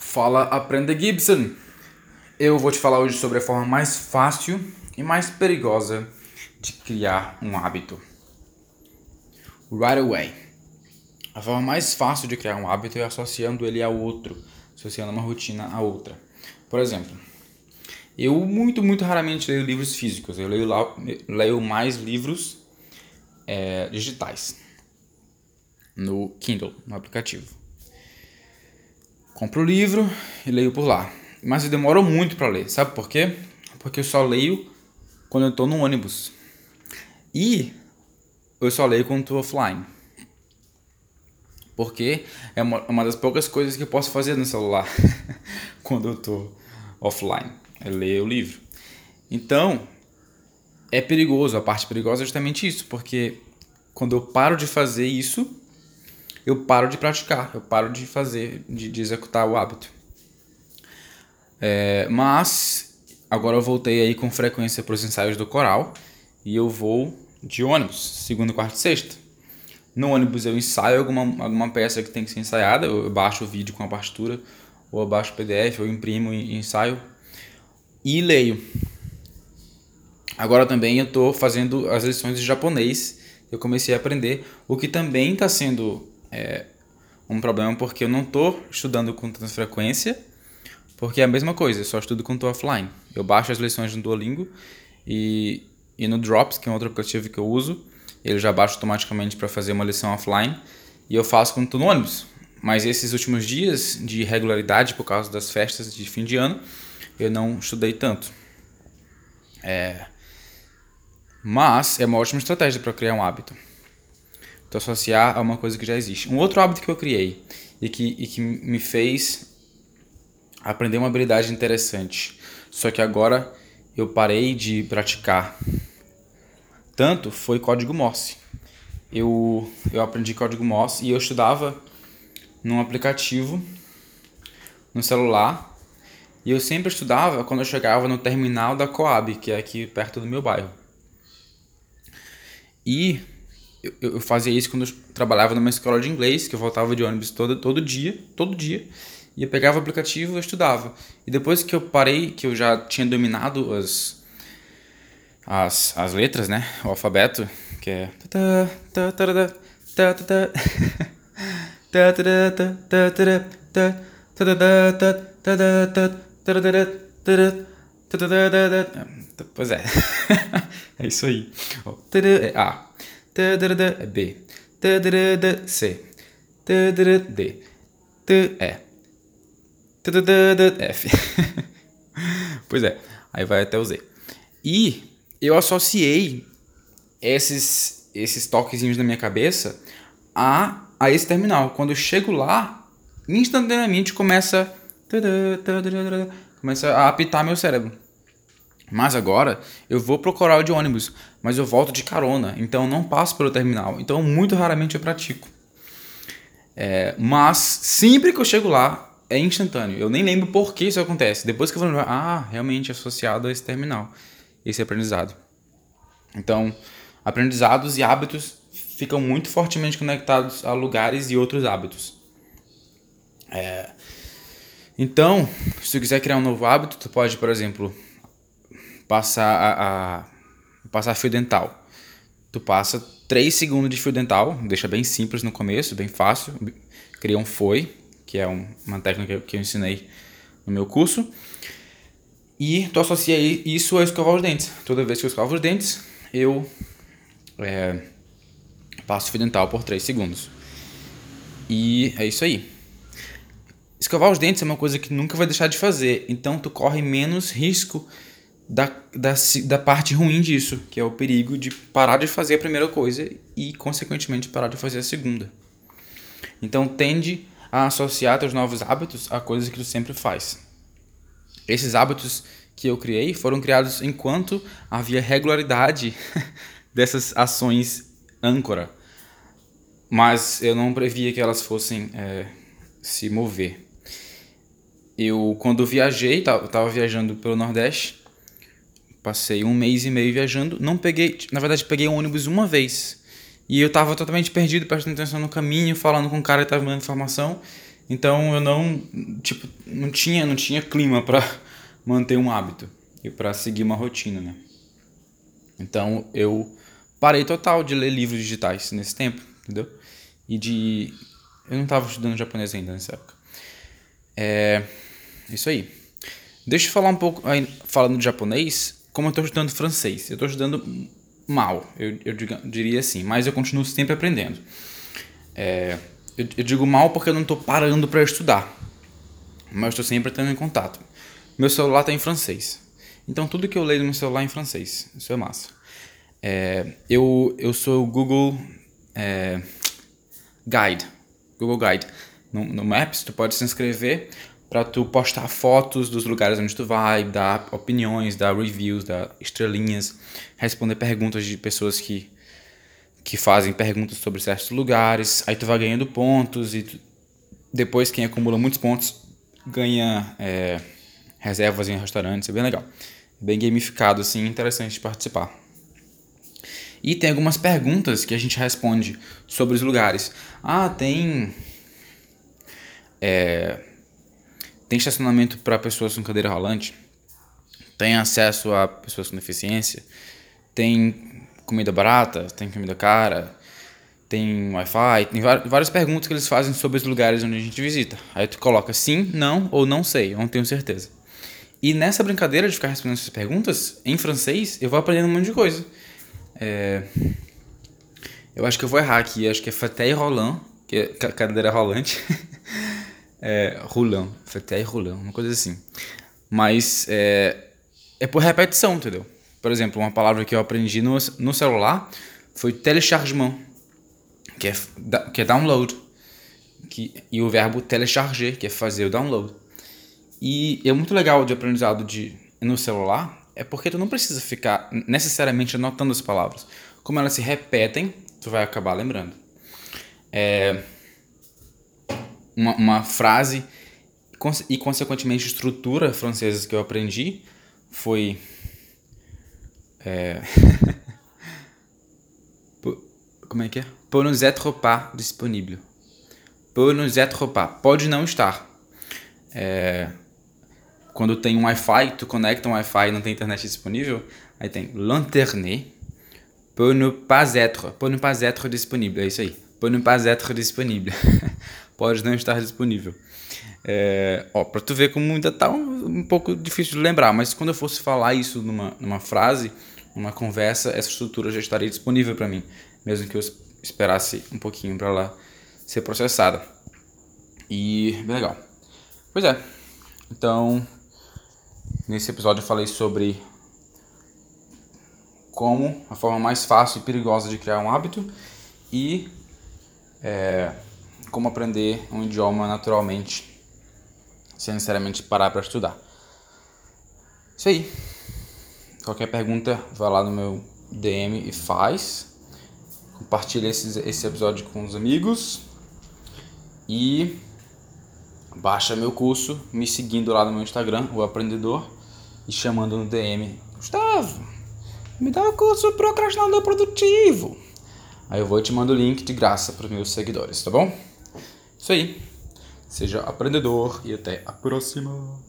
Fala, aprenda Gibson! Eu vou te falar hoje sobre a forma mais fácil e mais perigosa de criar um hábito. Right away. A forma mais fácil de criar um hábito é associando ele a outro, associando uma rotina a outra. Por exemplo, eu muito, muito raramente leio livros físicos. Eu leio, lá, leio mais livros é, digitais no Kindle, no aplicativo. Compro o livro e leio por lá. Mas eu demoro muito para ler. Sabe por quê? Porque eu só leio quando eu estou no ônibus. E eu só leio quando estou offline. Porque é uma, uma das poucas coisas que eu posso fazer no celular quando eu estou offline. É ler o livro. Então, é perigoso. A parte perigosa é justamente isso. Porque quando eu paro de fazer isso, eu paro de praticar, eu paro de fazer, de, de executar o hábito. É, mas agora eu voltei aí com frequência para os ensaios do coral e eu vou de ônibus, segunda, quarta e sexta. No ônibus eu ensaio alguma, alguma peça que tem que ser ensaiada, eu baixo o vídeo com a partitura, ou eu baixo o PDF, ou imprimo e ensaio e leio. Agora também eu estou fazendo as lições de japonês, eu comecei a aprender, o que também está sendo é um problema porque eu não estou estudando com tanta frequência, porque é a mesma coisa, eu só estudo quando estou offline. Eu baixo as lições no Duolingo e, e no Drops, que é outro aplicativo que eu uso, ele já baixa automaticamente para fazer uma lição offline e eu faço quando estou no ônibus. Mas esses últimos dias de regularidade, por causa das festas de fim de ano, eu não estudei tanto. É... Mas é uma ótima estratégia para criar um hábito tu associar a uma coisa que já existe. Um outro hábito que eu criei e que, e que me fez aprender uma habilidade interessante, só que agora eu parei de praticar tanto, foi código Morse. Eu, eu aprendi código Morse e eu estudava num aplicativo no celular e eu sempre estudava quando eu chegava no terminal da Coab, que é aqui perto do meu bairro. E eu, eu fazia isso quando eu trabalhava numa escola de inglês, que eu voltava de ônibus todo, todo dia, todo dia. E eu pegava o aplicativo e estudava. E depois que eu parei, que eu já tinha dominado as, as, as letras, né? O alfabeto, que é. Pois é. é isso aí. É A B, C, D, E, F. pois é, aí vai até o Z. E eu associei esses, esses toquezinhos na minha cabeça a, a esse terminal. Quando eu chego lá, instantaneamente começa, começa a apitar meu cérebro. Mas agora eu vou procurar o de ônibus, mas eu volto de carona, então não passo pelo terminal. Então muito raramente eu pratico. É, mas sempre que eu chego lá é instantâneo. Eu nem lembro por que isso acontece. Depois que eu vou ah, realmente associado a esse terminal, esse aprendizado. Então, aprendizados e hábitos ficam muito fortemente conectados a lugares e outros hábitos. É, então, se tu quiser criar um novo hábito, tu pode, por exemplo, passar a, a passar fio dental. Tu passa 3 segundos de fio dental, deixa bem simples no começo, bem fácil. Cria um foi, que é um, uma técnica que eu ensinei no meu curso. E tu associa isso a escovar os dentes. Toda vez que eu escovo os dentes, eu é, passo fio dental por 3 segundos. E é isso aí. Escovar os dentes é uma coisa que nunca vai deixar de fazer, então tu corre menos risco da, da, da parte ruim disso, que é o perigo de parar de fazer a primeira coisa e, consequentemente, parar de fazer a segunda. Então, tende a associar teus novos hábitos a coisas que tu sempre faz. Esses hábitos que eu criei foram criados enquanto havia regularidade dessas ações âncora, mas eu não previa que elas fossem é, se mover. Eu, quando viajei, estava viajando pelo Nordeste, Passei um mês e meio viajando. Não peguei, na verdade, peguei um ônibus uma vez. E eu tava totalmente perdido, prestando atenção no caminho, falando com o cara que tava me dando informação. Então eu não, tipo, não tinha, não tinha clima para manter um hábito e para seguir uma rotina, né? Então eu parei total de ler livros digitais nesse tempo, entendeu? E de eu não estava estudando japonês ainda nessa época. É isso aí. Deixa eu falar um pouco falando de japonês, como eu estou estudando francês. Eu estou estudando mal, eu, eu diria assim, mas eu continuo sempre aprendendo. É, eu, eu digo mal porque eu não estou parando para estudar, mas estou sempre tendo em contato. Meu celular está em francês, então tudo que eu leio no meu celular é em francês. Isso é massa. É, eu, eu sou o Google é, Guide, Google Guide. No, no Maps, tu pode se inscrever para tu postar fotos dos lugares onde tu vai, dar opiniões, dar reviews, dar estrelinhas, responder perguntas de pessoas que que fazem perguntas sobre certos lugares, aí tu vai ganhando pontos e tu, depois quem acumula muitos pontos ganha é, reservas em restaurantes, é bem legal. Bem gamificado, assim, interessante de participar. E tem algumas perguntas que a gente responde sobre os lugares. Ah, tem. É, tem estacionamento para pessoas com cadeira rolante? Tem acesso a pessoas com deficiência? Tem comida barata, tem comida cara, tem Wi-Fi, tem várias perguntas que eles fazem sobre os lugares onde a gente visita. Aí tu coloca sim, não ou não sei, eu não tenho certeza. E nessa brincadeira de ficar respondendo essas perguntas, em francês, eu vou aprendendo um monte de coisa. É... Eu acho que eu vou errar aqui, acho que é fauteuil roulant, que é cadeira rolante. é, roulant, fauteuil roulant, uma coisa assim. Mas é, é por repetição, entendeu? Por exemplo, uma palavra que eu aprendi no, no celular foi telechargement, que é, que é download. Que, e o verbo telecharger, que é fazer o download. E é muito legal de aprendizado de, no celular, é porque tu não precisa ficar necessariamente anotando as palavras. Como elas se repetem, tu vai acabar lembrando. É uma, uma frase e, consequentemente, estrutura francesa que eu aprendi foi é... Como é que é? Pour nous être pas disponible. Pour nous être pas. Pode não estar. É... Quando tem um Wi-Fi, tu conecta um Wi-Fi e não tem internet disponível, aí tem l'internet pour ne pas être, pour ne pas être disponible. É isso aí. Pour ne pas être disponible. Pode não estar disponível. É, ó, pra tu ver como ainda tá um, um, pouco difícil de lembrar, mas quando eu fosse falar isso numa, numa frase, numa conversa, essa estrutura já estaria disponível para mim, mesmo que eu esperasse um pouquinho para ela ser processada. E bem legal. Pois é. Então, nesse episódio eu falei sobre como a forma mais fácil e perigosa de criar um hábito e é, como aprender um idioma naturalmente sem necessariamente parar para estudar. Isso aí. Qualquer pergunta, vai lá no meu DM e faz. Compartilha esse, esse episódio com os amigos. E baixa meu curso me seguindo lá no meu Instagram, o aprendedor, e chamando no DM, Gustavo, me dá o curso procrastinador produtivo. Aí eu vou te mando o link de graça para os meus seguidores, tá bom? Isso aí. Seja aprendedor e até a próxima.